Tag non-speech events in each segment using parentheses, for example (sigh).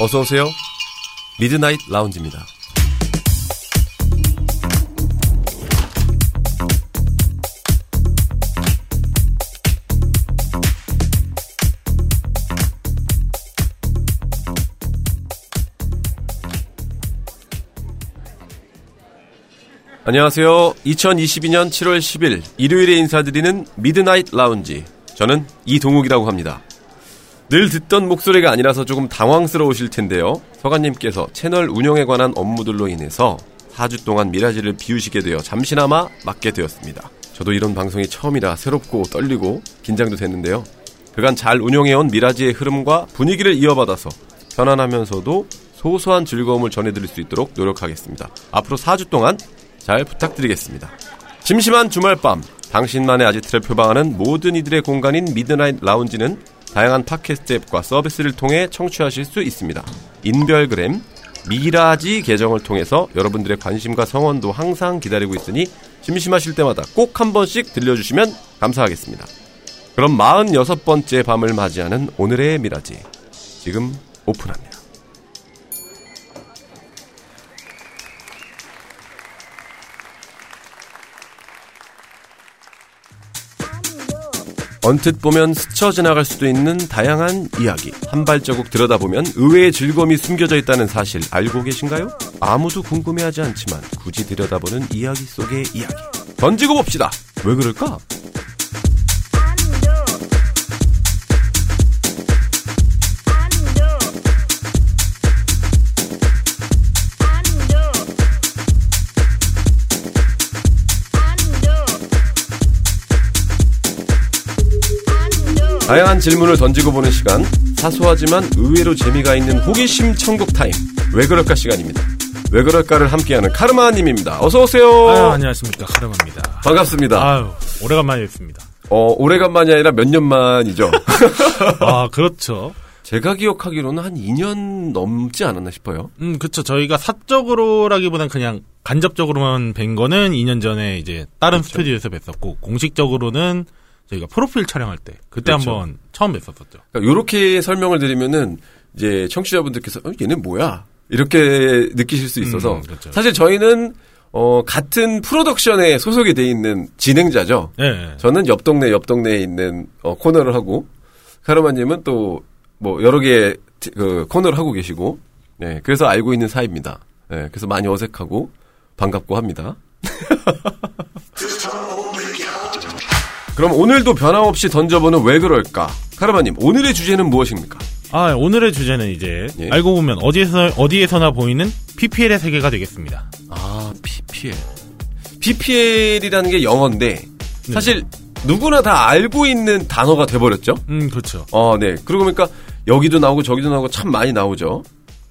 어서 오세요. 미드나잇 라운지입니다. 안녕하세요. 2022년 7월 10일 일요일에 인사드리는 미드나잇 라운지. 저는 이동욱이라고 합니다. 늘 듣던 목소리가 아니라서 조금 당황스러우실 텐데요. 서관님께서 채널 운영에 관한 업무들로 인해서 4주 동안 미라지를 비우시게 되어 잠시나마 맡게 되었습니다. 저도 이런 방송이 처음이라 새롭고 떨리고 긴장도 됐는데요. 그간 잘 운영해온 미라지의 흐름과 분위기를 이어받아서 편안하면서도 소소한 즐거움을 전해드릴 수 있도록 노력하겠습니다. 앞으로 4주 동안 잘 부탁드리겠습니다. 심심한 주말 밤, 당신만의 아지트를 표방하는 모든 이들의 공간인 미드나잇 라운지는 다양한 팟캐스트 앱과 서비스를 통해 청취하실 수 있습니다. 인별그램, 미라지 계정을 통해서 여러분들의 관심과 성원도 항상 기다리고 있으니 심심하실 때마다 꼭 한 번씩 들려주시면 감사하겠습니다. 그럼 46번째 밤을 맞이하는 오늘의 미라지. 지금 오픈합니다. 언뜻 보면 스쳐 지나갈 수도 있는 다양한 이야기. 한 발자국 들여다보면 의외의 즐거움이 숨겨져 있다는 사실 알고 계신가요? 아무도 궁금해하지 않지만 굳이 들여다보는 이야기 속의 이야기. 던지고 봅시다. 왜 그럴까? 다양한 질문을 던지고 보는 시간, 사소하지만 의외로 재미가 있는 호기심 천국 타임, 왜 그럴까 시간입니다. 왜 그럴까를 함께하는 카르마님입니다. 어서 오세요. 아유, 안녕하십니까 카르마입니다. 반갑습니다. 아유, 오래간만에 뵙습니다. 어, 오래간만이 아니라 몇 년 만이죠. (laughs) 아, 그렇죠. 제가 기억하기로는 한 2년 넘지 않았나 싶어요. 음, 그렇죠. 저희가 사적으로라기보단 그냥 간접적으로만 뵌 거는 2년 전에 이제 다른 그렇죠. 스튜디오에서 뵀었고 공식적으로는 저희가 프로필 촬영할 때 그때 그렇죠. 한번 처음 뵀었었죠. 그러니까 이렇게 설명을 드리면은 이제 청취자분들께서 어, 얘는 뭐야 이렇게 느끼실 수 있어서 음, 그렇죠. 사실 저희는 어, 같은 프로덕션에 소속이 돼 있는 진행자죠. 예. 네. 저는 옆 동네 옆 동네에 있는 어, 코너를 하고 카르마님은 또 뭐 여러 개의 티- 그 코너를 하고 계시고 네 그래서 알고 있는 사이입니다. 네 그래서 많이 어색하고 반갑고 합니다. (laughs) 그럼 오늘도 변함없이 던져보는 왜 그럴까? 카르마님 오늘의 주제는 무엇입니까? 아, 오늘의 주제는 이제 예. 알고 보면 어디에서 어디에서나 보이는 PPL의 세계가 되겠습니다. 아 PPL PPL이라는 게 영어인데 네. 사실 누구나 다 알고 있는 단어가 돼 버렸죠. 음, 그렇죠. 어, 네. 그러고 보니까 여기도 나오고 저기도 나오고 참 많이 나오죠.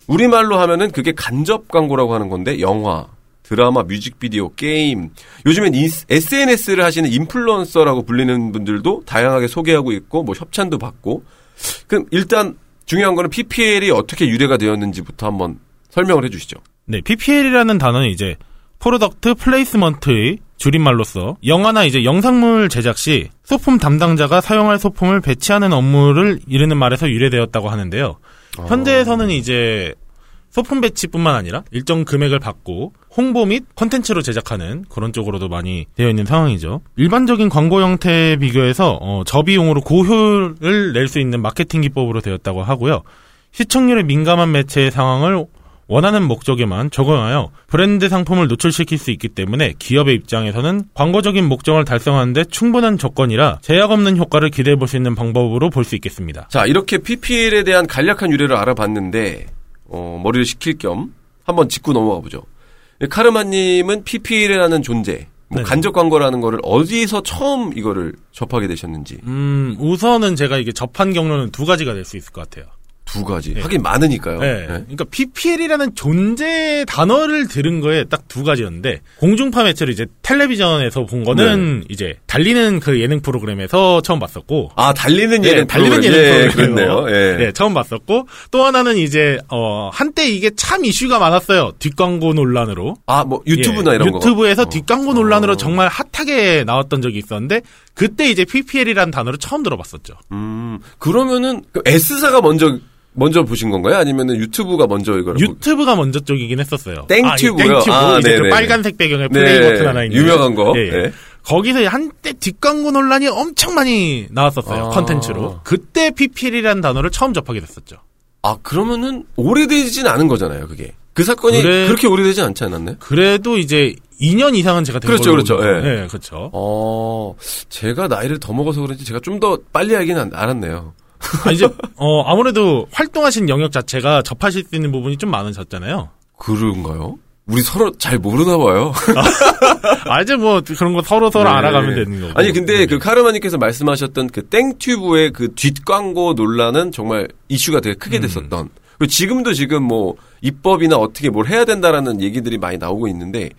우리말로 하면은 그게 간접 광고라고 하는 건데 영화, 드라마, 뮤직비디오, 게임. 요즘엔 SNS를 하시는 인플루언서라고 불리는 분들도 다양하게 소개하고 있고 뭐 협찬도 받고. 그럼 일단 중요한 거는 PPL이 어떻게 유래가 되었는지부터 한번 설명을 해 주시죠. 네, PPL이라는 단어는 이제 product placement의 줄임말로서 영화나 이제 영상물 제작 시 소품 담당자가 사용할 소품을 배치하는 업무를 이르는 말에서 유래되었다고 하는데요. 현대에서는 이제 소품 배치뿐만 아니라 일정 금액을 받고 홍보 및 컨텐츠로 제작하는 그런 쪽으로도 많이 되어 있는 상황이죠. 일반적인 광고 형태에 비교해서 어, 저비용으로 고효율을 낼수 있는 마케팅 기법으로 되었다고 하고요. 시청률에 민감한 매체의 상황을 원하는 목적에만 적용하여 브랜드 상품을 노출시킬 수 있기 때문에 기업의 입장에서는 광고적인 목적을 달성하는데 충분한 조건이라 제약 없는 효과를 기대해 볼 수 있는 방법으로 볼 수 있겠습니다. 자, 이렇게 PPL에 대한 간략한 유래를 알아봤는데, 어, 머리를 식힐 겸 한번 짚고 넘어가 보죠. 카르마님은 PPL이라는 존재, 뭐 네네. 간접 광고라는 거를 어디서 처음 이거를 접하게 되셨는지. 음, 우선은 제가 이게 접한 경로는 두 가지가 될 수 있을 것 같아요. 두 가지. 네. 하긴 많으니까요. 네. 네. 그러니까 PPL이라는 존재 단어를 들은 거에 딱 두 가지였는데 공중파 매체로 이제 텔레비전에서 본 거는 이제 달리는 그 예능 프로그램에서 처음 봤었고 아 달리는 네, 예능 달리는. 예능 예, 프로그램이요. 그렇네요. 예. 네, 처음 봤었고 또 하나는 이제 어 한때 이게 참 이슈가 많았어요. 뒷광고 논란으로. 아 뭐 유튜브나 예, 이런 거. 유튜브에서 어. 뒷광고 논란으로 정말 핫하게 나왔던 적이 있었는데 그때 이제 PPL이라는 단어를 처음 들어봤었죠. 음 그러면은 그 S사가 먼저 먼저 보신 건가요? 아니면은 유튜브가 먼저 이걸 보- 유튜브가 먼저 쪽이긴 했었어요. 땡튜브요? 아, 이 땡튜브 아, 이제 그. 빨간색 배경에 네, 플레이 버튼 하나 있는 유명한 거. 예, 예. 네. 거기서 한때 뒷광고 논란이 엄청 많이 나왔었어요. 아. 컨텐츠로. 그때 PPL이라는 단어를 처음 접하게 됐었죠. 아 그러면은 오래되진 않은 거잖아요. 그게 그 사건이 그래- 그렇게 오래되지 않지 않았나요? 그래도 이제 2년 이상은 제가 된 그렇죠, 그렇죠. 예. 예, 그렇죠. 어 제가 나이를 더 먹어서 그런지 제가 좀 더 빨리 알긴 안- 알았네요. 아, 이제 어 아무래도 활동하신 영역 자체가 접하실 수 있는 부분이 좀 많으셨잖아요. 그런가요? 우리 서로 잘 모르나 봐요. (laughs) 아 이제 뭐 그런 거 서로 서로 네. 알아가면 되는 거고. 아니 근데 네. 그 카르마님께서 말씀하셨던 그 땡튜브의 그 뒷광고 논란은 정말 이슈가 되게 음. 크게 됐었던. 그리고 지금도 지금 뭐 입법이나 어떻게 뭘 해야 된다라는 얘기들이 많이 나오고 있는데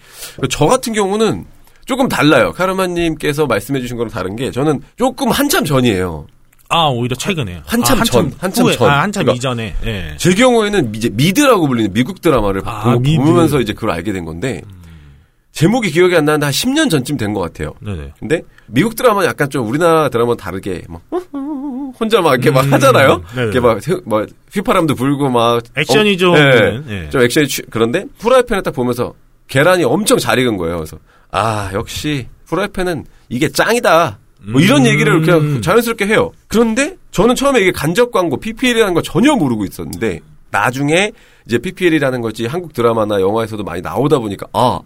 저 같은 경우는 조금 달라요. 카르마님께서 말씀해주신 거랑 다른 게 저는 조금 한참 전이에요. 아 오히려 최근에 한참 아, 전, 한참 후에, 전. 아, 한참 그러니까 이전에. 예. 제 경우에는 이제 미드라고 불리는 미국 드라마를 아, 보- 미드. 보면서 이제 그걸 알게 된 건데 제목이 기억이 안 나는데 한 10년 전쯤 된 것 같아요. 네네. 근데 미국 드라마는 약간 좀 우리나라 드라마는 다르게 막 혼자 막 이렇게 막 음, 하잖아요. 네네. 이렇게 막, 휘- 뭐 휘파람도 불고 막 액션이죠. 어, 예, 네, 예. 좀 액션이 취- 그런데 프라이팬을 딱 보면서 계란이 엄청 잘 익은 거예요. 그래서 아 역시 프라이팬은 이게 짱이다. 뭐 이런 음. 얘기를 그냥 자연스럽게 해요. 그런데 저는 처음에 이게 간접 광고 PPL이라는 걸 전혀 모르고 있었는데 나중에 이제 PPL이라는 것이 한국 드라마나 영화에서도 많이 나오다 보니까 아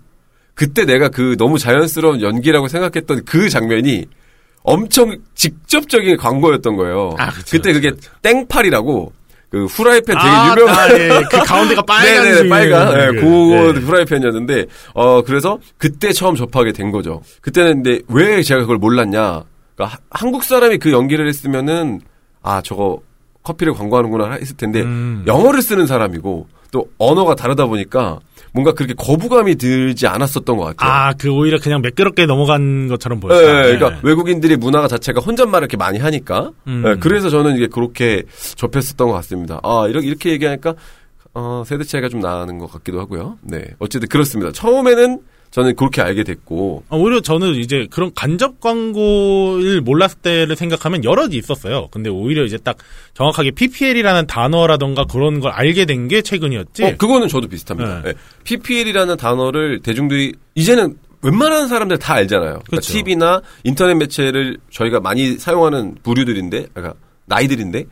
그때 내가 그 너무 자연스러운 연기라고 생각했던 그 장면이 엄청 직접적인 광고였던 거예요. 아, 그쵸, 그때 그게 땡팔이라고 그 후라이팬 되게 아, 유명한 아, 예. 그 가운데가 빨간 (laughs) 네네, 빨간 예, 그 네. 프라이팬이었는데 어 그래서 그때 처음 접하게 된 거죠. 그때는 근데 왜 제가 그걸 몰랐냐? 그러니까 하- 한국 사람이 그 연기를 했으면은 아 저거 커피를 광고하는구나 했을 텐데 음. 영어를 쓰는 사람이고 또 언어가 다르다 보니까 뭔가 그렇게 거부감이 들지 않았었던 것 같아요. 아, 그 오히려 그냥 매끄럽게 넘어간 것처럼 예, 보였다. 예, 그러니까 외국인들이 문화가 자체가 혼잣말을 이렇게 많이 하니까 음. 예, 그래서 저는 이게 그렇게 접했었던 것 같습니다. 아 이렇게 이렇게 얘기하니까 어, 세대 차이가 좀 나는 것 같기도 하고요. 네, 어쨌든 그렇습니다. 처음에는 저는 그렇게 알게 됐고 아, 오히려 저는 이제 그런 간접 광고를 몰랐을 때를 생각하면 여러 개 있었어요. 근데 오히려 이제 딱 정확하게 PPL이라는 단어라던가 그런 걸 알게 된 게 최근이었지. 어, 그거는 저도 비슷합니다. 네. 예, PPL이라는 단어를 대중들이 이제는 웬만한 사람들 다 알잖아요. 그러니까 그렇죠. TV나 인터넷 매체를 저희가 많이 사용하는 부류들인데, 그러니까 나이들인데,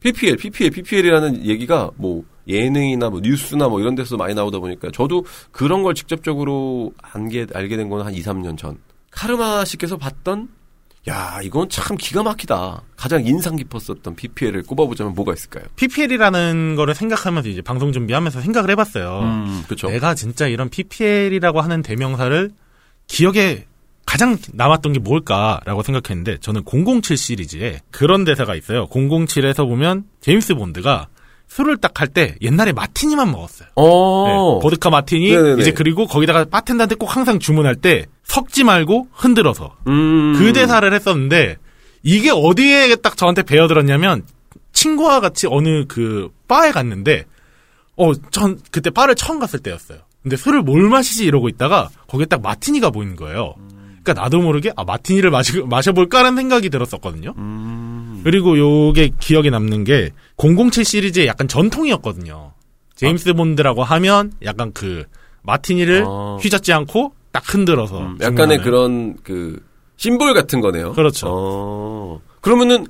PPL, PPL, PPL이라는 얘기가 뭐 예능이나 뭐 뉴스나 뭐 이런 데서 많이 나오다 보니까 저도 그런 걸 직접적으로 안게, 알게 된 건 한 2, 3년 전. 카르마 씨께서 봤던 야, 이건 참 기가 막히다. 가장 인상 깊었었던 PPL을 꼽아보자면 뭐가 있을까요? PPL이라는 거를 생각하면서 이제 방송 준비하면서 생각을 해봤어요. 음, 그렇죠. 내가 진짜 이런 PPL이라고 하는 대명사를 기억에 가장 남았던 게 뭘까라고 생각했는데 저는 007 시리즈에 그런 대사가 있어요. 007에서 보면 제임스 본드가 술을 딱 할 때 옛날에 마티니만 먹었어요. 어. 네, 보드카 마티니 네네네. 이제 그리고 거기다가 바텐더한테 꼭 항상 주문할 때 섞지 말고 흔들어서 음. 그 대사를 했었는데 이게 어디에 딱 저한테 배어들었냐면 친구와 같이 어느 그 바에 갔는데 어 전 그때 바를 처음 갔을 때였어요. 근데 술을 뭘 마시지 이러고 있다가 거기에 딱 마티니가 보이는 거예요. 그러니까 나도 모르게 아 마티니를 마시, 마셔볼까라는 생각이 들었었거든요. 음. 그리고 요게 기억에 남는 게 007 시리즈의 약간 전통이었거든요. 제임스 본드라고 하면 약간 그 마티니를 아. 휘젓지 않고 딱 흔들어서 음, 약간의. 그런 그 심볼 같은 거네요. 그렇죠. 어. 그러면은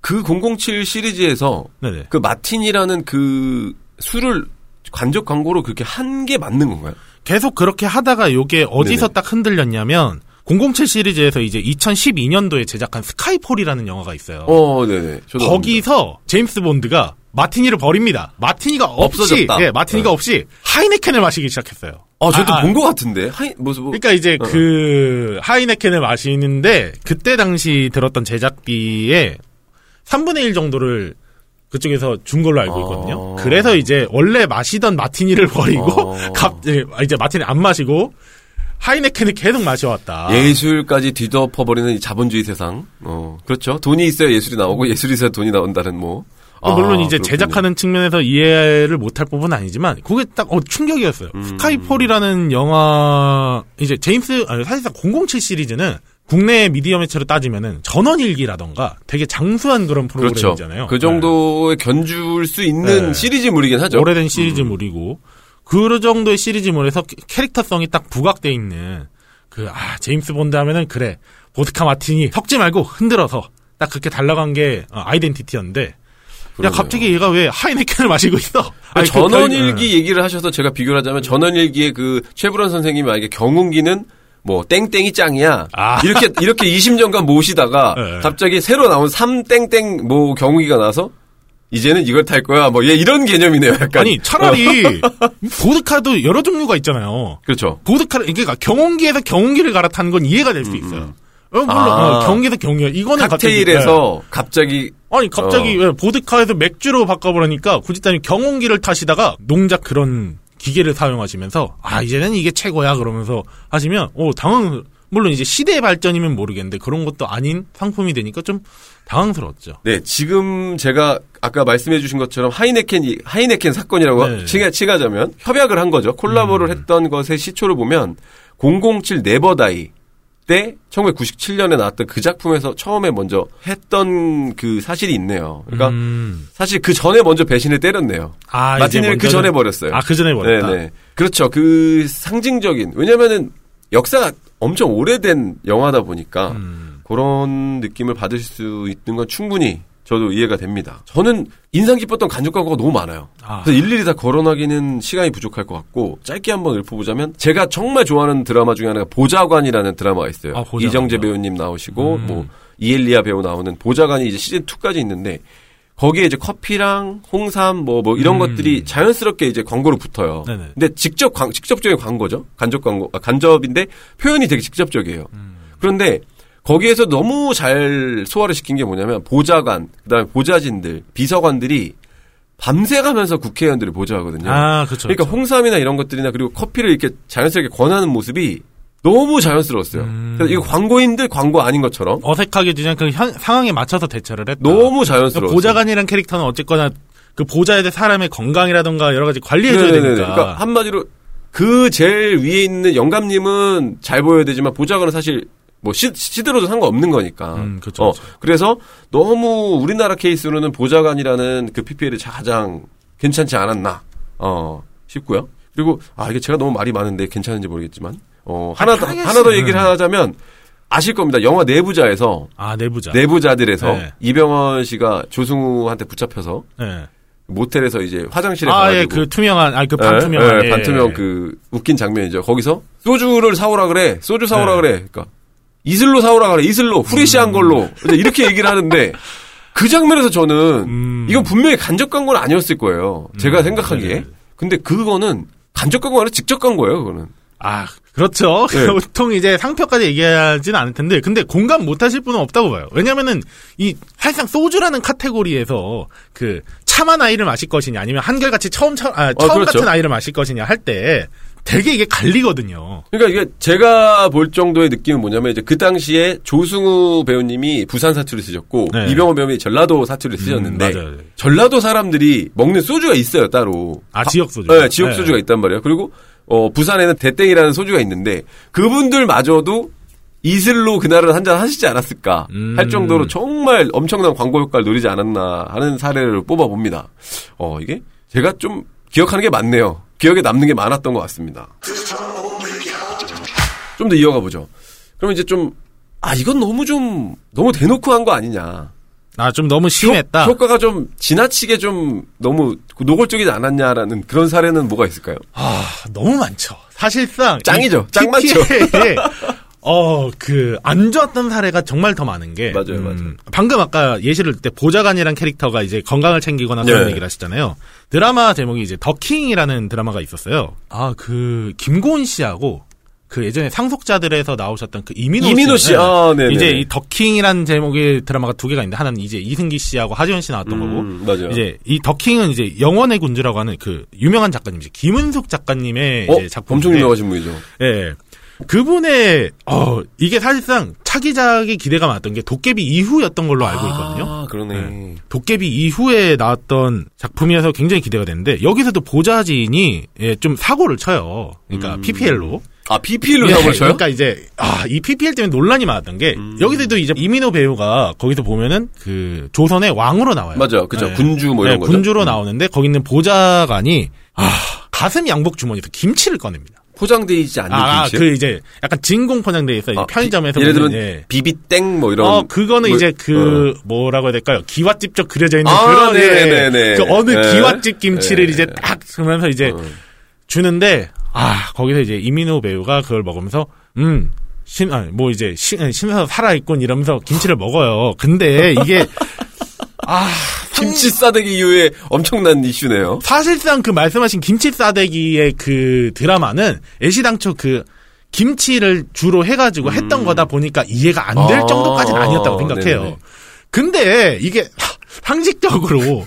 그 007 시리즈에서 네네. 그 마틴이라는 그 술을 간접 광고로 그렇게 한 게 맞는 건가요? 계속 그렇게 하다가 요게 어디서 네네. 딱 흔들렸냐면 007 시리즈에서 이제 2012년도에 제작한 스카이폴이라는 영화가 있어요. 어, 네네. 저도 거기서 제임스 본드가 마티니를 버립니다. 마티니가 없이 없어졌다. 예, 마티니가 네. 없이 하이네켄을 마시기 시작했어요. 아, 저도 아, 아. 본것 같은데. 하이, 뭐, 뭐. 그러니까 이제 어. 그 하이네켄을 마시는데 그때 당시 들었던 제작비의 3분의 1 정도를 그쪽에서 준 걸로 알고 있거든요. 어. 그래서 이제 원래 마시던 마티니를 (laughs) 버리고 어. 갑 예, 이제 마티니 안 마시고 하이네켄을 계속 마셔왔다. 예술까지 뒤덮어버리는 이 자본주의 세상. 어, 그렇죠. 돈이 있어야 예술이 나오고 예술이 있어야 돈이 나온다는 뭐. 어, 물론 아, 이제 그렇군요. 제작하는 측면에서 이해를 못할 부분은 아니지만 그게 딱 어, 충격이었어요. 음. 스카이폴이라는 영화 이제 제임스 아니, 사실상 007 시리즈는 국내 미디어 매체로 따지면은 전원일기라던가 되게 장수한 그런 그렇죠. 프로그램이잖아요. 그 정도에 견줄 수 있는 네. 시리즈물이긴 네. 하죠. 오래된 시리즈물이고 그 정도의 시리즈물에서 캐- 캐릭터성이 딱 부각돼 있는 그 아 제임스 본드 하면은 그래 보드카 마티니 섞지 말고 흔들어서 딱 그렇게 달라간 게 어, identity였는데 야 그러네요. 갑자기 얘가 왜 하이네켄을 마시고 있어? 아니, 그 전원일기 결- 얘기를 하셔서 제가 비교를 하자면 전원일기의 그 최불암 선생님이 만약에 경운기는 뭐 땡땡이 짱이야. 아. 이렇게 이렇게 20년간 모시다가 (laughs) 네. 갑자기 새로 나온 3땡땡 뭐 경운기가 나서 이제는 이걸 탈 거야. 뭐얘 이런 개념이네요. 약간. 아니 차라리 (laughs) 보드카도 여러 종류가 있잖아요. 그렇죠. 보드카 그러니까 경운기에서 경운기를 갈아타는 건 이해가 될 수 있어요. 어, 물론 아. 어, 경운기에서 경운기 이거는 칵테일에서 갑자기 갑자기, 네. 아니 갑자기 어. 왜 보드카에서 맥주로 바꿔버리니까 굳이 따지면 경운기를 타시다가 농작 그런 기계를 사용하시면서 아 이제는 이게 최고야 그러면서 하시면 오 당황 물론 이제 시대의 발전이면 모르겠는데 그런 것도 아닌 상품이 되니까 좀 당황스러웠죠. 네, 지금 제가 아까 말씀해 주신 것처럼 하이네켄, 이- 하이네켄 사건이라고 네. 칭하, 칭하자면 협약을 한 거죠. 콜라보를 했던 것의 시초를 보면 007 네버다이 때 1997년에 나왔던 그 작품에서 처음에 먼저 했던 그 사실이 있네요. 그러니까 음. 사실 그 전에 먼저 배신을 때렸네요. 아, 마틴을 그 전에 버렸어요. 아, 그 전에 버렸다. 네네. 그렇죠. 그 상징적인 왜냐면은 역사가 엄청 오래된 영화다 보니까 음. 그런 느낌을 받을 수 있는 건 충분히 저도 이해가 됩니다. 저는 인상 깊었던 간접 광고가 너무 많아요. 아. 그래서 일일이 다 거론하기는 시간이 부족할 것 같고 짧게 한번 읊어보자면 제가 정말 좋아하는 드라마 중에 하나가 보좌관이라는 드라마가 있어요. 아, 보좌관이요? 이정재 배우님 나오시고 음. 뭐 이엘리아 배우 나오는 보좌관이 이제 시즌 2까지 있는데 거기에 이제 커피랑 홍삼 뭐뭐 이런 음. 것들이 자연스럽게 이제 광고로 붙어요. 네네. 근데 직접 광, 직접적인 광고죠. 간접 광고, 아, 간접인데 표현이 되게 직접적이에요. 음. 그런데 거기에서 너무 잘 소화를 시킨 게 뭐냐면 보좌관, 그다음에 보좌진들, 비서관들이 밤새 가면서 국회의원들을 보좌하거든요. 아, 그렇죠. 그러니까 홍삼이나 이런 것들이나 그리고 커피를 이렇게 자연스럽게 권하는 모습이 너무 자연스러웠어요. 음. 그래서 이거 광고인들 광고 아닌 것처럼 어색하게 그냥 그 현- 상황에 맞춰서 대처를 했다. 너무 자연스러웠어요. 보좌관이란 캐릭터는 어쨌거나 그 보좌에 대해 사람의 건강이라던가 여러 가지 관리해줘야 네네네. 되니까. 그러니까 한마디로 그 제일 위에 있는 영감님은 잘 보여야 되지만 보좌관은 사실 뭐 시, 시대로도 상관없는 거니까. 음, 그쵸, 어, 그쵸. 그래서 너무 우리나라 케이스로는 보좌관이라는 그 PPL이 가장 괜찮지 않았나 어 싶고요. 그리고 아 이게 제가 너무 말이 많은데 괜찮은지 모르겠지만 어 하나 더 하나 더. 얘기를 하자면 아실 겁니다. 영화 내부자에서 아 내부자. 내부자들에서 네. 이병헌 씨가 조승우한테 붙잡혀서 네. 모텔에서 이제 화장실에 아, 가가지고 예, 그 투명한, 아, 그 예, 반투명한. 예, 예, 반투명 예. 그 웃긴 장면이죠. 거기서 소주를 사오라 그래. 소주 사오라 네. 그래. 그러니까 이슬로 사오라 그래. 이슬로 후레시한 음. 걸로 이렇게 얘기를 하는데 (laughs) 그 장면에서 저는 음. 이건 분명히 간접 광고는 아니었을 거예요. 제가 음, 생각하기에. 네네. 근데 그거는 간접 광고 아니라 직접 광고예요. 그거는. 아, 그렇죠. 예. (laughs) 보통 이제 상표까지 얘기하지는 않을 텐데, 근데 공감 못 하실 분은 없다고 봐요. 왜냐면은, 이, 사실상 소주라는 카테고리에서, 그, 참한 아이를 마실 것이냐, 아니면 한결같이 처음, 처, 아, 처음 그렇죠. 같은 아이를 마실 것이냐 할 때, 되게 이게 갈리거든요. 그러니까 이게 제가 볼 정도의 느낌은 뭐냐면 이제 그 당시에 조승우 배우님이 부산 사투리 쓰셨고 네. 이병헌 배우님이 전라도 사투리 쓰셨는데 음. 전라도 사람들이 먹는 소주가 있어요 따로. 아, 지역 소주. 네, 지역 소주가 있단 말이에요. 그리고 어, 부산에는 대땡이라는 소주가 있는데 그분들마저도 이슬로 그날은 한잔 하시지 않았을까 음. 할 정도로 정말 엄청난 광고 효과를 노리지 않았나 하는 사례를 뽑아 봅니다. 어 이게 제가 좀 기억하는 게 많네요. 기억에 남는 게 많았던 것 같습니다. 좀 더 이어가 보죠. 그럼 이제 좀 아 이건 너무 좀 너무 대놓고 한 거 아니냐. 아, 좀 너무 심했다. 효, 과가좀 지나치게 좀 너무 노골적이지 않았냐라는 그런 사례는 뭐가 있을까요? 아, 너무 많죠. 사실상. 짱이죠. 이짱 많죠. (laughs) 어, 그, 안 좋았던 사례가 정말 더 많은 게. 음, 맞아요, 맞아요. 방금 아까 예시를 들때 보좌관이란 캐릭터가 이제 건강을 챙기거나 그런 네. 얘기를 하시잖아요. 드라마 제목이 이제 더킹이라는 드라마가 있었어요. 아, 그, 김고은 씨하고 그 예전에 상속자들에서 나오셨던 그 이민호, 이민호 씨, 네. 아, 네네. 이제 이 더킹이라는 제목의 드라마가 두 개가 있는데 하나는 이제 이승기 씨하고 하지원 씨 나왔던 거고 음, 맞아요. 이제 이 더킹은 이제 영원의 군주라고 하는 그 유명한 작가님이죠. 김은숙 작가님의 어, 이제 작품. 엄청 유명하신 분이죠. 예. 그분의 어 이게 사실상 차기작이 기대가 많았던 게 도깨비 이후였던 걸로 알고 있거든요. 아, 그러네. 도깨비 이후에 나왔던 작품이어서 굉장히 기대가 되는데 여기서도 보좌진이 예, 좀 사고를 쳐요. 그러니까 PPL로. 아, PPL로 예, 사고를 쳐요? 그러니까 이제 아, 이 PPL 때문에 논란이 많았던 게 음. 여기서도 이제 이민호 배우가 거기서 보면은 그 조선의 왕으로 나와요. 맞아요. 그죠. 예. 군주 뭐 이런 예, 거죠. 군주로 나오는데 거기 있는 보좌관이 아, 가슴 양복 주머니에서 김치를 꺼냅니다. 포장돼 있지 않는 아, 김치요? 그 이제 약간 진공 포장돼 있어. 아, 편의점에서 비- 예를 들면 예. 비비땡 뭐 이런 어, 그거는 뭐- 이제 그, 뭐라고 해야 될까요? 기와집적 그려져 있는 아, 그런, 예, 네네네. 그 어느 네. 기와집 김치를 네. 이제 딱 쓰면서 이제 어. 주는데, 아, 거기서 이제 이민호 배우가 그걸 먹으면서, 음, 신, 아니, 뭐 이제, 신, 신에서 살아있군 이러면서 김치를 먹어요. 근데 이게, (laughs) 아, 김치 싸대기 이후에 엄청난 이슈네요. 사실상 그 말씀하신 김치 싸대기의 그 드라마는 애시당초 그 김치를 주로 해가지고 했던 거다 보니까 이해가 안될 음. 아, 정도까지는 아니었다고 생각해요. 네네. 근데 이게 (laughs) 상식적으로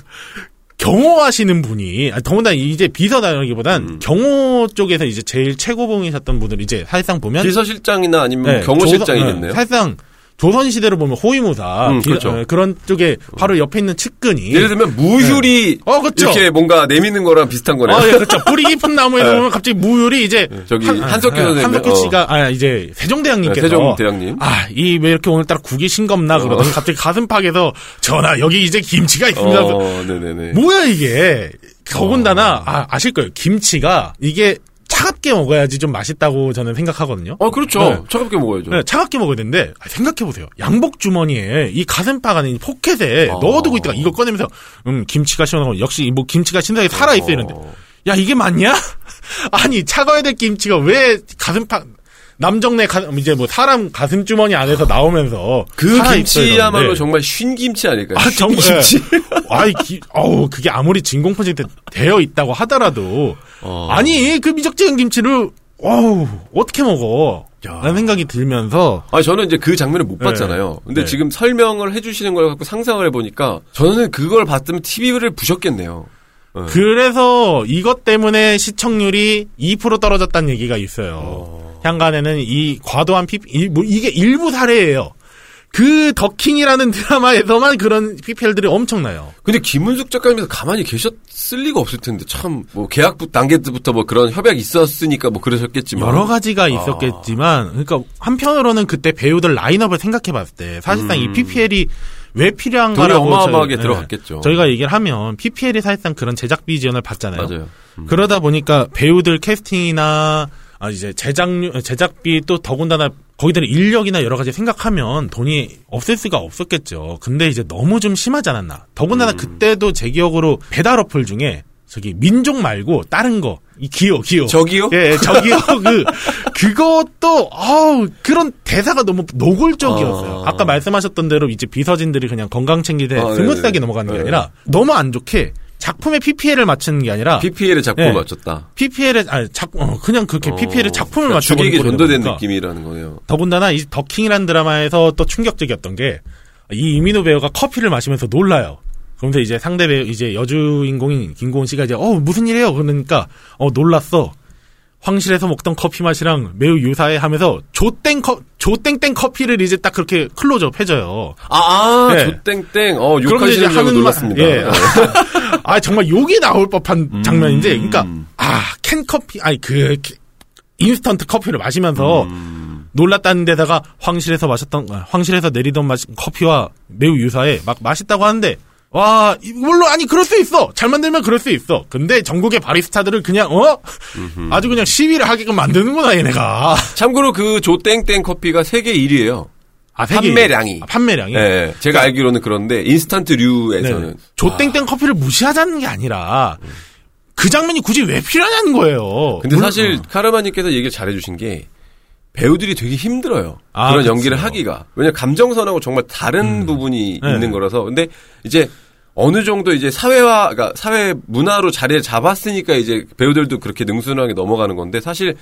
경호하시는 분이 아니, 더군다나 이제 비서다라기보단 음. 경호 쪽에서 이제 제일 최고봉이셨던 분들 이제 사실상 보면 비서실장이나 아니면 네, 경호실장이겠네요. 조선- 네, 사실상 조선 시대로 보면 호위무사 음, 비- 그렇죠. 어, 그런 쪽에 바로 옆에 있는 측근이 예를 들면 무휴리 어, 그쵸. 이렇게 뭔가 내미는 거랑 비슷한 거네요. 아, 예, 그렇죠. 뿌리 깊은 나무에서 (laughs) 네. 보면 갑자기 무율이 이제 저기 한- 한석규 예, 선생님. 한석규 어. 씨가 아 이제 세종대왕님께서 네, 세종대왕님. 아, 이 왜 이렇게 오늘따라 국이 싱겁나 그러더니 갑자기 가슴팍에서 전하 여기 이제 김치가 있습니다. 어, 네네네. 뭐야 이게? 더군다나 어. 아, 아실 거예요. 김치가 이게 차갑게 먹어야지 좀 맛있다고 저는 생각하거든요. 어, 그렇죠. 네. 차갑게 먹어야죠. 네, 차갑게 먹어야 되는데 생각해 보세요. 양복 주머니에 이 가슴팍 안에 이 포켓에 어. 넣어두고 있다가 이거 꺼내면서 음 김치가 시원하고 역시 뭐 김치가 신선하게 살아 있어 이런데 어. 야 이게 맞냐? (laughs) 아니 차가워야 될 김치가 왜 가슴팍 남정네 가, 이제 뭐 사람 가슴 주머니 안에서 나오면서 그 김치야말로. 정말 쉰 김치 아닐까요? 아, 쉰 정말. 김치. (laughs) 아이, 기, 어우, 그게 아무리 진공 포장이 되어 있다고 하더라도, 어. 아니, 그 미적지근 김치를, 어우, 어떻게 먹어? 야. 라는 생각이 들면서, 아, 저는 이제 그 장면을 못 네. 봤잖아요. 근데 네. 지금 설명을 해주시는 걸 갖고 상상을 해보니까 저는 그걸 봤으면 TV를 부셨겠네요. 어. 그래서 이것 때문에 시청률이 2% 떨어졌다는 얘기가 있어요. 향간에는 이 과도한 피, 일, 뭐 이게 일부 사례예요. 그 더킹이라는 드라마에서만 그런 PPL들이 엄청나요. 근데 김은숙 작가님께서 가만히 계셨을 리가 없을 텐데 참 뭐 계약 단계 때부터 뭐 그런 협약이 있었으니까 뭐 그러셨겠지만 여러 가지가 있었겠지만, 그러니까 한편으로는 그때 배우들 라인업을 생각해 봤을 때 사실상 이 PPL이 왜 필요한가라고 어마어마하게 저희- 들어갔겠죠. 네, 저희가 얘기를 하면 PPL이 사실상 그런 제작비 지원을 받잖아요. 맞아요. 음. 그러다 보니까 배우들 캐스팅이나 아 이제 제작료 제작비 또 더군다나 거기들 인력이나 여러 가지 생각하면 돈이 없을 수가 없었겠죠. 근데 이제 너무 좀 심하지 않았나. 더군다나 음. 그때도 제 기억으로 배달 어플 중에 저기 민족 말고 다른 거 이 기호 기호 저기요? 예, 예, 저기요. (laughs) 그 그것도 아우 그런 대사가 너무 노골적이었어요. 아. 아. 아까 말씀하셨던 대로 이제 비서진들이 그냥 건강 챙기되 아, smooth하게 네네. 넘어가는 게 네. 아니라 너무 안 좋게 작품에 PPL을 맞추는 게 아니라 PPL에 작품을 네. 맞췄다. PPL에 아니 작 어, 그냥 그렇게 어, PPL에 작품을 그러니까 맞춰 주객이 전도된 느낌이라는 거네요. 더군다나 이 더킹이라는 드라마에서 또 충격적이었던 게 이 이민호 배우가 커피를 마시면서 놀라요. 그러면서 이제 상대 배우 이제 여주인공인 김고은 씨가 이제 어 무슨 일이에요? 그러니까 어 놀랐어. 황실에서 먹던 커피 맛이랑 매우 유사해 하면서 조땡 커 조땡땡 커피를 이제 딱 그렇게 클로즈업 해줘요. 아, 아 네. 조땡땡. 어, 이제 욕하시는 줄 알고 하는 말- 놀랐습니다. 예. 네. (laughs) 아 정말 욕이 나올 법한 음. 장면인데, 그러니까 아 캔 커피, 아니 그 캔- 인스턴트 커피를 마시면서 음. 놀랐다는 데다가 황실에서 마셨던 아, 황실에서 내리던 맛 커피와 매우 유사해 막 맛있다고 하는데 와 이- 물론 아니 그럴 수 있어 잘 만들면 그럴 수 있어 근데 전국의 바리스타들을 그냥 어 아주 그냥 시위를 하게끔 만드는구나 얘네가 참고로 그 조땡땡 커피가 세계 1위예요. 아, 세계 판매량이. 아, 판매량이 네, 제가 알기로는 그런데 인스턴트류에서는 네. 조땡땡 커피를 무시하자는 게 아니라 그 장면이 굳이 왜 필요하냐는 거예요. 근데 물론- 사실 카르마님께서 얘기를 잘해주신 게 배우들이 되게 힘들어요. 아, 그런 그쵸. 연기를 하기가. 왜냐 면 감정선하고 정말 다른 부분이 네. 있는 거라서. 근데 이제 어느 정도 이제 사회화, 그러니까 사회 문화로 자리를 잡았으니까 이제 배우들도 그렇게 능수능하게 넘어가는 건데 사실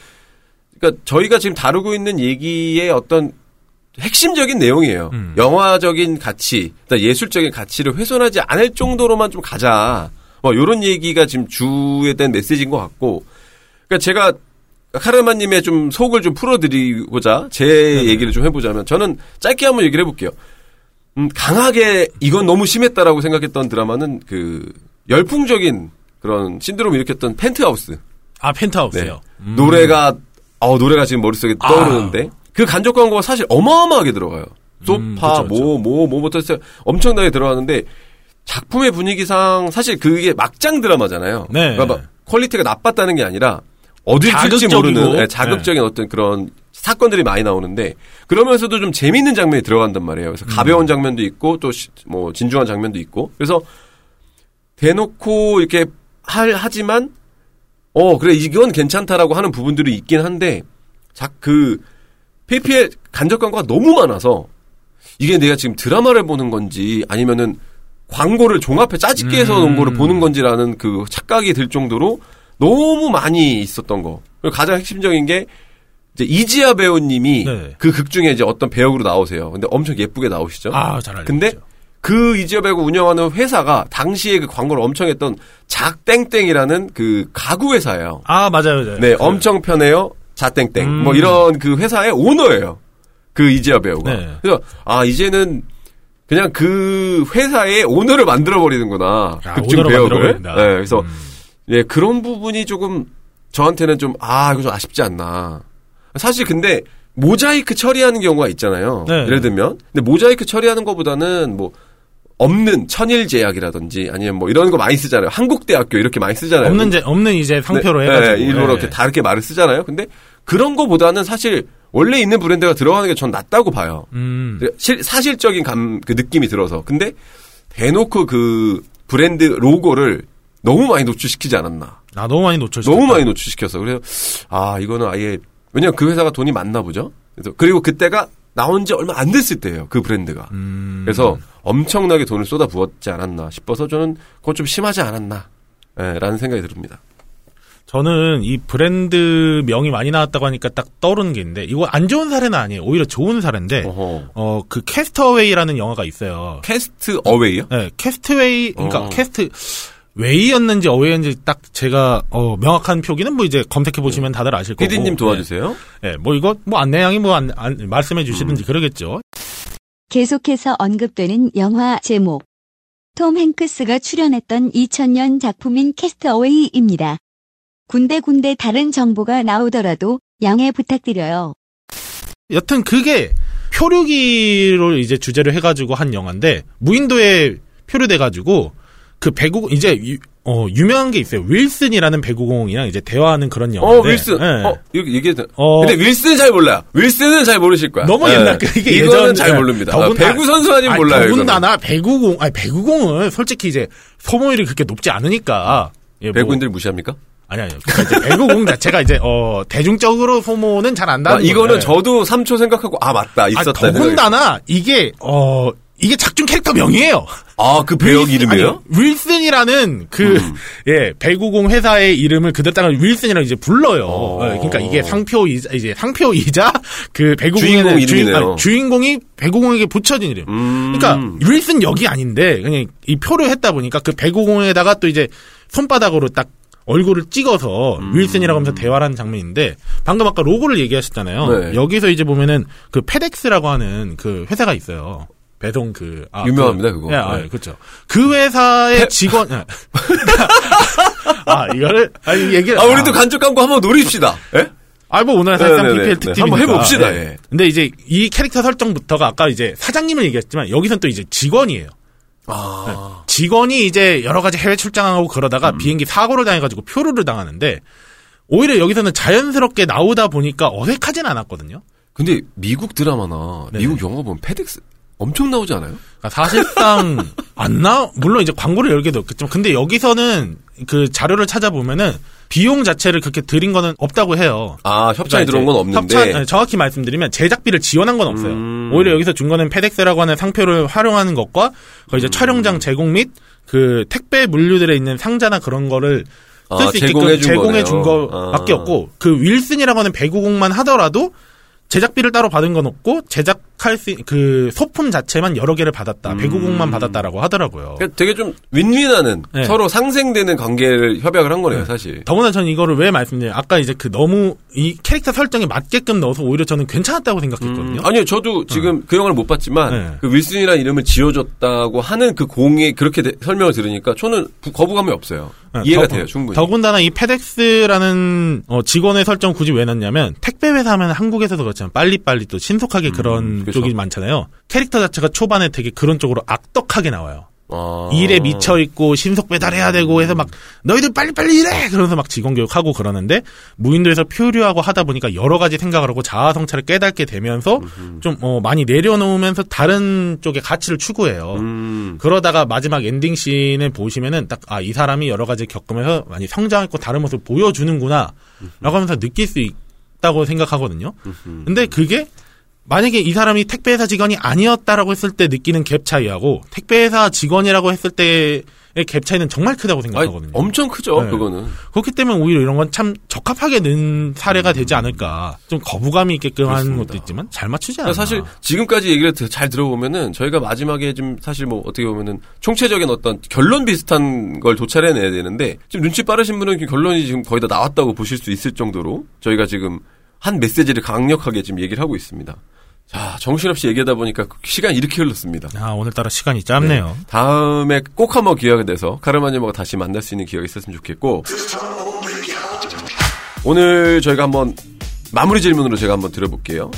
그러니까 저희가 지금 다루고 있는 얘기의 어떤 핵심적인 내용이에요. 음. 영화적인 가치, 그러니까 예술적인 가치를 훼손하지 않을 정도로만 좀 가자. 뭐 이런 얘기가 지금 주에 대한 메시지인 것 같고, 그러니까 제가 카르마님의 좀 속을 좀 풀어드리고자 제 얘기를 좀 해보자면 저는 짧게 한번 얘기를 해볼게요. 음, 강하게 이건 너무 심했다라고 생각했던 드라마는 그 열풍적인 그런 신드롬을 일으켰던 펜트하우스. 아 펜트하우스요. 음. 노래가 어 노래가 지금 머릿속에 아. 떠오르는데 그 간접 광고가 사실 어마어마하게 들어가요. 소파 음, 그쵸. 뭐뭐 뭐부터 해서 엄청나게 들어가는데 작품의 분위기상 사실 그게 막장 드라마잖아요. 네. 그러니까 막 quality가 나빴다는 게 아니라 어디로 튈지. 모르는 네, 자극적인 어떤 그런 사건들이 많이 나오는데 그러면서도 좀 재미있는 장면이 들어간단 말이에요. 그래서 음. 가벼운 장면도 있고 또 뭐 진중한 장면도 있고 그래서 대놓고 이렇게 할 하지만 어 그래 이건 괜찮다라고 하는 부분들이 있긴 한데 자그 PPL 간접 광고가 너무 많아서 이게 내가 지금 드라마를 보는 건지 아니면은 광고를 종합해 짜집게 해서 놓은 거를 보는 건지라는 그 착각이 들 정도로 너무 많이 있었던 거. 그리고 가장 핵심적인 게 이제 이지아 배우님이 네. 그극 중에 이제 어떤 배역으로 나오세요. 근데 엄청 예쁘게 나오시죠. 아 잘 알죠. 근데 그 이지아 배우가 운영하는 회사가 당시에 그 광고를 엄청 했던 작땡땡이라는 그 가구 회사예요. 아 맞아요, 맞아요. 네, 그- 엄청 편해요. 자땡땡. 음. 뭐 이런 그 회사의 오너예요. 그 이지아 배우가. 네. 그래서 아 이제는 그냥 그 회사의 오너를 만들어 버리는구나. 아, 극중 오너로 배역을. 만들어버린다. 네, 그래서 음. 예 그런 부분이 조금 저한테는 좀 아 이거 좀 아쉽지 않나. 사실 근데 모자이크 처리하는 경우가 있잖아요. 네. 예를 들면 근데 모자이크 처리하는 것보다는 뭐 없는 천일 제약이라든지 아니면 뭐 이런 거 많이 쓰잖아요. 한국대학교 이렇게 많이 쓰잖아요. 없는 제 없는 이제 상표로 네, 해가지고 네, 일부러 네. 이렇게 다르게 말을 쓰잖아요. 근데 그런 거보다는 사실 원래 있는 브랜드가 들어가는 게 전 낫다고 봐요. 음. 실- 사실적인 감, 그 느낌이 들어서. 근데 대놓고 그 브랜드 로고를 너무 많이 노출시키지 않았나. 아 너무 많이 놓쳤어. 너무 많이 노출시켰어. 그래서 아 이거는 아예 왜냐면 그 회사가 돈이 많나 보죠. 그래서 그리고 그때가 나온 지 얼마 안 됐을 때예요. 그 브랜드가. 음. 그래서 엄청나게 돈을 쏟아 부었지 않았나 싶어서 저는 그건 좀 심하지 않았나. 예, 라는 생각이 듭니다. 저는 이 브랜드 명이 많이 나왔다고 하니까 딱 떠오르는 게 있는데 이거 안 좋은 사례는 아니에요. 오히려 좋은 사례인데 어허. 어그 캐스터웨이라는 영화가 있어요. 캐스트 어웨이요? 네, 캐스트웨이 그러니까 어. 캐스트 웨이였는지 어웨이였는지 딱 제가 어 명확한 표기는 뭐 이제 검색해 보시면 다들 아실 거고. PD님 도와주세요. 네, 네, 뭐 이거 뭐 안내양이 뭐 안, 안- 말씀해 주시든지 그러겠죠. 계속해서 언급되는 영화 제목. 톰 행크스가 출연했던 2000년 작품인 캐스트어웨이입니다. 군데군데 다른 정보가 나오더라도 양해 부탁드려요. 여튼 그게 표류기로 이제 주제를 해가지고 한 영화인데 무인도에 표류돼가지고 그 배구 이제 유, 어, 유명한 게 있어요. 윌슨이라는 배구공이랑 이제 대화하는 그런 영화인데. 어, 윌슨. 네. 어, 이렇게 얘기해. 어. 근데 윌슨은 잘 몰라요. 윌슨은 잘 모르실 거야. 너무 예. 옛날 그 이게 이거는 예전- 잘 예. 모릅니다. 더군- 배구 선수 아니, 몰라요. 더군다나 배구공 아니 배구공은 솔직히 이제 소모율이 그렇게 높지 않으니까. 예, 뭐- 배구인들 무시합니까? 아니 아니요. 그러니까 이제 배구공 자체가 이제 어 대중적으로 소모는 잘안 아, 이거는 거예요. 저도 3초 생각하고 아 맞다 아, 있었다. 더군다나 이게 어 이게 작중 캐릭터 명이에요. 아 그 배역 윌슨- 이름이에요? 음. 아니요, 윌슨이라는 그, 예, 배구공 회사의 이름을 그대로 따가 윌슨이라고 이제 불러요. 어. 예, 그러니까 이게 상표이자, 이제 상표이자 그 배구공의 주인공. 아니, 주인 공이 배구공에게 붙여진 이름. 음. 그러니까 윌슨 역이 아닌데 그냥 이 표를 했다 보니까 그 배구공에다가 또 이제 손바닥으로 딱 얼굴을 찍어서 음. 윌슨이라고 하면서 대화를 하는 장면인데 방금 아까 로고를 얘기하셨잖아요. 네. 여기서 이제 보면은 그 페덱스라고 하는 그 회사가 있어요. 배송 그 아, 유명합니다, 그, 그거. 예, 아, 네. 그렇죠. 그 회사의 직원 예. (laughs) 아 이거를 아니 얘기 아 우리도 간접 광고 한번 노립시다. 예? 아뭐 오늘 사실상 네네네. PPL 네, 특집이니까 한번 해봅시다, 예. 근데 이제 이 캐릭터 설정부터가 아까 이제 사장님을 얘기했지만 여기선 또 이제 직원이에요. 아 직원이 이제 여러 가지 해외 출장하고 그러다가 음. 비행기 사고를 당해가지고 표류를 당하는데 오히려 여기서는 자연스럽게 나오다 보니까 어색하진 않았거든요. 근데 미국 드라마나 네. 미국 영화 보면 페덱스 엄청 나오지 않아요? 그러니까 사실상 (laughs) 안 나, 물론 이제 광고를 열게 되었겠지만, 근데 여기서는 그 자료를 찾아보면은 비용 자체를 그렇게 들인 거는 없다고 해요. 아 협찬이 그러니까 들어온 건 없는데. 협찬, 아니, 정확히 말씀드리면 제작비를 지원한 건 없어요. 음. 오히려 여기서 준 거는 페덱스라고 하는 상표를 활용하는 것과 그 음. 이제 촬영장 제공 및 그 택배 물류들에 있는 상자나 그런 거를 아, 쓸수 있게끔 제공해 준. 거밖에 아. 없고 그 윌슨이라고 하는 배구공만 하더라도 제작비를 따로 받은 건 없고 제작할 수 그 소품 자체만 여러 개를 받았다. 배구공만 받았다라고 하더라고요. 그러니까 되게 좀 윈윈하는 네. 서로 상생되는 관계를 협약을 한 거네요, 사실. 더구나 저는 이거를 왜 말씀드려요? 아까 이제 그 너무 이 캐릭터 설정에 맞게끔 넣어서 오히려 저는 괜찮았다고 생각했거든요. 음, 아니요, 저도 지금 그 영화를 못 봤지만 네. 그 윌슨이라는 이름을 지어줬다고 하는 그 공에 그렇게 대- 설명을 들으니까 저는 부- 거부감이 없어요. 네, 이해가 더- 돼요, 충분히. 더군다나 이 페덱스라는 어, 직원의 설정 굳이 왜 넣냐면 택배 회사 하면 한국에서도 그렇지만 빨리빨리 또 신속하게 그런 그렇죠. 쪽이 많잖아요. 캐릭터 자체가 초반에 되게 그런 쪽으로 악덕하게 나와요. 아. 일에 미쳐 있고 신속 배달해야 되고 해서 막 너희들 빨리빨리 일해 그러면서 막 직원 교육하고 그러는데 무인도에서 표류하고 하다 보니까 여러 가지 생각을 하고 자아 성찰을 깨닫게 되면서 좀 어, 많이 내려놓으면서 다른 쪽의 가치를 추구해요. 음, 그러다가 마지막 엔딩 씬을 보시면은 딱, 아, 이 사람이 여러 가지 겪으면서 많이 성장했고 다른 모습을 보여주는구나. 라고 하면서 느낄 수 있 다고 생각하거든요. 근데 그게 만약에 이 사람이 택배회사 직원이 아니었다라고 했을 때 느끼는 갭 차이하고 택배회사 직원이라고 했을 때의 갭 차이는 정말 크다고 아니, 생각하거든요. 엄청 크죠, 네. 그거는. 그렇기 때문에 오히려 이런 건 참 적합하게 는 사례가 되지 않을까. 좀 거부감이 있게끔 하는 그렇습니다. 것도 있지만 잘 맞추지 않나. 사실 지금까지 얘기를 드- 잘 들어보면은 저희가 마지막에 좀 사실 뭐 어떻게 보면은 총체적인 어떤 결론 비슷한 걸 도찰해내야 되는데 지금 눈치 빠르신 분은 그 결론이 지금 거의 다 나왔다고 보실 수 있을 정도로 저희가 지금 한 메시지를 강력하게 지금 얘기를 하고 있습니다. 자, 정신없이 얘기하다 보니까 시간이 이렇게 흘렀습니다. 아, 오늘따라 시간이 짧네요. 다음에 꼭 한번 기회가 돼서 카르마님하고 다시 만날 수 있는 기회가 있었으면 좋겠고 오늘 저희가 한번 마무리 질문으로 제가 한번 드려볼게요.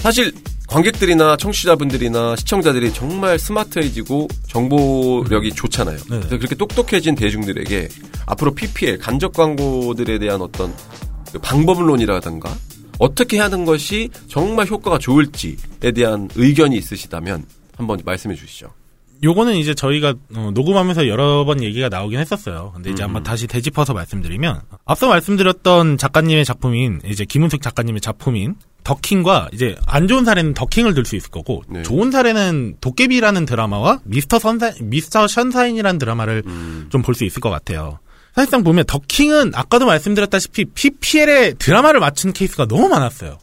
사실 관객들이나 청취자분들이나 시청자들이 정말 스마트해지고 정보력이 좋잖아요. 네. 그래서 그렇게 똑똑해진 대중들에게 앞으로 PPL 간접 광고들에 대한 어떤 그 방법론이라든가 어떻게 하는 것이 정말 효과가 좋을지에 대한 의견이 있으시다면 한번 말씀해 주시죠. 요거는 이제 저희가 어, 녹음하면서 여러 번 얘기가 나오긴 했었어요. 근데 이제 음. 한번 다시 되짚어서 말씀드리면 앞서 말씀드렸던 작가님의 작품인 이제 김은숙 작가님의 작품인 더킹과 이제 안 좋은 사례는 더킹을 들 수 있을 거고 네. 좋은 사례는 도깨비라는 드라마와 미스터 선사 미스터 션사인이라는 드라마를 음. 좀볼 수 있을 것 같아요. 사실상 보면 더킹은 아까도 말씀드렸다시피 PPL에 드라마를 맞춘 케이스가 너무 많았어요.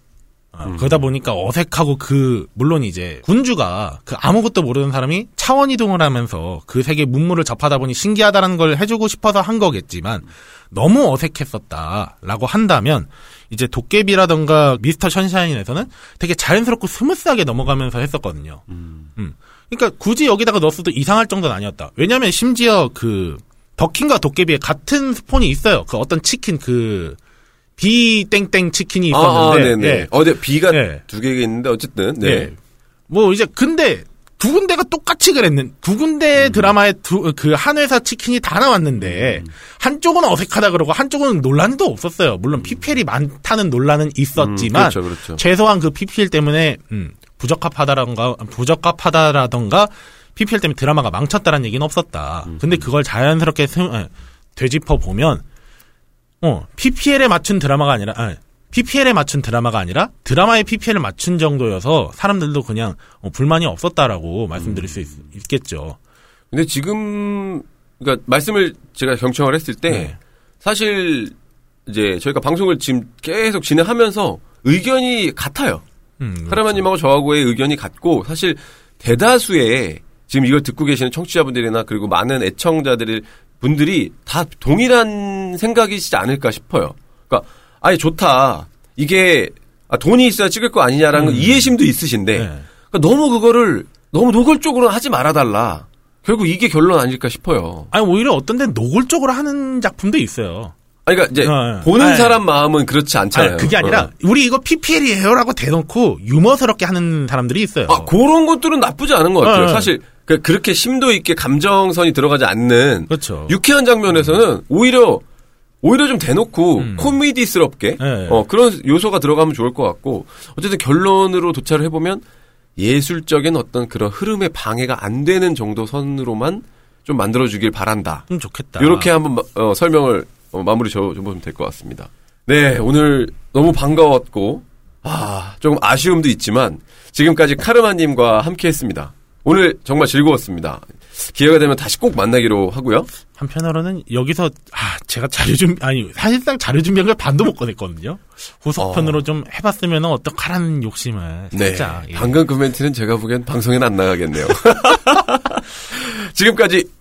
어, 그러다 보니까 어색하고 그 물론 이제 군주가 그 아무것도 모르는 사람이 차원 이동을 하면서 그 세계 문물을 접하다 보니 신기하다는 걸 해주고 싶어서 한 거겠지만 너무 어색했었다라고 한다면 이제 도깨비라던가 미스터 션샤인에서는 되게 자연스럽고 smooth하게 넘어가면서 했었거든요. 음. 그러니까 굳이 여기다가 넣었어도 이상할 정도는 아니었다. 왜냐하면 심지어 그 더킹과 도깨비에 같은 스폰이 있어요. 그 어떤 치킨 그 비땡땡 치킨이 아, 있었는데 네네. 예. 어, 네, B가 네. 두 개가 있는데 어쨌든 네. 예. 뭐 이제 근데 두 군데가 똑같이 그랬는 두 군데 음. 드라마에 두, 그한 회사 치킨이 다 나왔는데 한쪽은 어색하다 그러고 한쪽은 논란도 없었어요. 물론 PPL이 많다는 논란은 있었지만 음, 그렇죠, 그렇죠. 최소한 그 PPL 때문에 음, 부적합하다던가 부적합하다라던가 PPL 때문에 드라마가 망쳤다라는 얘기는 없었다. 음. 근데 그걸 자연스럽게 스- 에, 되짚어 보면 어, PPL에 맞춘 드라마가 아니라, 아, PPL에 맞춘 드라마가 아니라 드라마에 PPL을 맞춘 정도여서 사람들도 그냥 어, 불만이 없었다라고 말씀드릴 수 있, 겠죠 근데 지금 그러니까 말씀을 제가 경청을 했을 때 네. 사실 이제 저희가 방송을 지금 계속 진행하면서 의견이 같아요. 음, 카라마님하고 저하고의 의견이 같고 사실 대다수의 지금 이걸 듣고 계시는 청취자분들이나 그리고 많은 애청자들이 분들이 다 동일한 생각이시지 않을까 싶어요. 그러니까 아예 좋다. 이게 아, 돈이 있어야 찍을 거 아니냐라는 건 이해심도 있으신데 네. 그러니까 너무 그거를 너무 노골적으로 하지 말아달라. 결국 이게 결론 아닐까 싶어요. 아니 오히려 어떤 데는 노골적으로 하는 작품도 있어요. 아니, 그러니까 이제 어, 어. 보는 아니, 사람 마음은 그렇지 않잖아요. 아니, 그게 아니라 어. 우리 이거 PPL이에요라고 대놓고 유머스럽게 하는 사람들이 있어요. 아, 그런 것들은 나쁘지 않은 것 같아요. 어, 어. 사실 그, 그렇게 심도 있게 감정선이 들어가지 않는 그렇죠. 유쾌한 장면에서는 오히려 오히려 좀 대놓고 코미디스럽게 음. 네. 어, 그런 요소가 들어가면 좋을 것 같고 어쨌든 결론으로 도착을 해보면 예술적인 어떤 그런 흐름에 방해가 안 되는 정도 선으로만 좀 만들어주길 바란다. 좀 좋겠다. 이렇게 한번 마- 어, 설명을 어, 마무리 줘보면 될 것 같습니다. 네, 오늘 너무 반가웠고 아 조금 아쉬움도 있지만 지금까지 카르마님과 함께했습니다. 오늘 정말 즐거웠습니다. 기회가 되면 다시 꼭 만나기로 하고요. 한편으로는 여기서 아 제가 자료 준 아니 사실상 자료 준비한 걸 반도 못 꺼냈거든요. 후속편으로 어. 좀 해봤으면 어떡하라는 욕심을 네. 살짝 예. 방금 그 멘트는 제가 보기엔 방송에는 안 나가겠네요. (laughs) 지금까지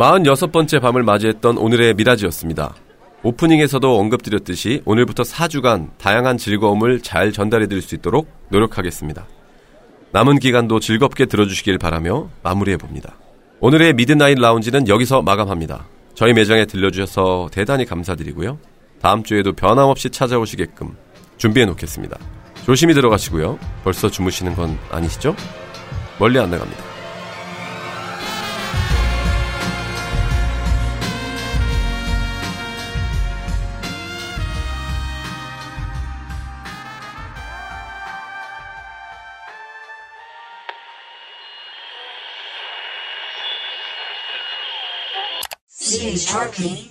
마흔여섯 번째 밤을 맞이했던 오늘의 미라지였습니다. 오프닝에서도 언급드렸듯이 오늘부터 4주간 다양한 즐거움을 잘 전달해드릴 수 있도록 노력하겠습니다. 남은 기간도 즐겁게 들어주시길 바라며 마무리해봅니다. 오늘의 미드나잇 라운지는 여기서 마감합니다. 저희 매장에 들려주셔서 대단히 감사드리고요. 다음 주에도 변함없이 찾아오시게끔 준비해 놓겠습니다. 조심히 들어가시고요. 벌써 주무시는 건 아니시죠? 멀리 안 나갑니다. shortly.